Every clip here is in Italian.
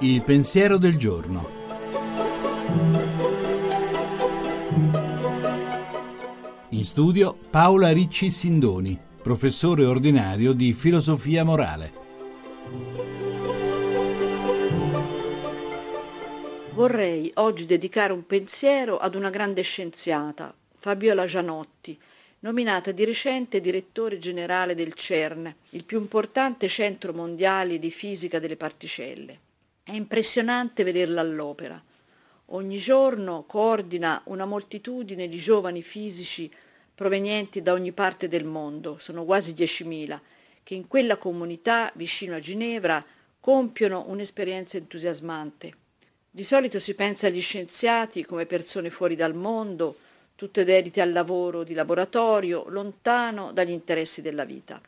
Il pensiero del giorno. In studio Paola Ricci Sindoni, professore ordinario di filosofia morale. Vorrei oggi dedicare un pensiero ad una grande scienziata, Fabiola Gianotti, nominata di recente direttore generale del CERN, il più importante centro mondiale di fisica delle particelle. È impressionante vederla all'opera. Ogni giorno coordina una moltitudine di giovani fisici provenienti da ogni parte del mondo, sono quasi 10.000, che in quella comunità vicino a Ginevra compiono un'esperienza entusiasmante. Di solito si pensa agli scienziati come persone fuori dal mondo, tutte dedite al lavoro di laboratorio, lontano dagli interessi della vita.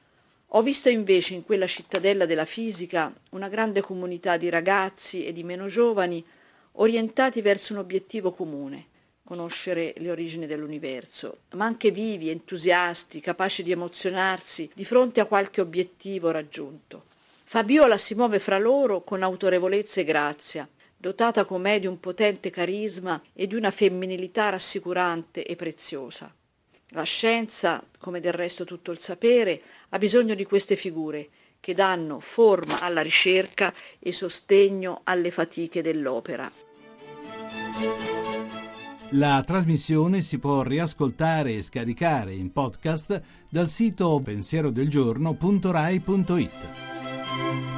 Ho visto invece in quella cittadella della fisica una grande comunità di ragazzi e di meno giovani orientati verso un obiettivo comune, conoscere le origini dell'universo, ma anche vivi, entusiasti, capaci di emozionarsi di fronte a qualche obiettivo raggiunto. Fabiola si muove fra loro con autorevolezza e grazia, dotata com'è di un potente carisma e di una femminilità rassicurante e preziosa. La scienza, come del resto tutto il sapere, ha bisogno di queste figure che danno forma alla ricerca e sostegno alle fatiche dell'opera. La trasmissione si può riascoltare e scaricare in podcast dal sito pensierodelgiorno.rai.it.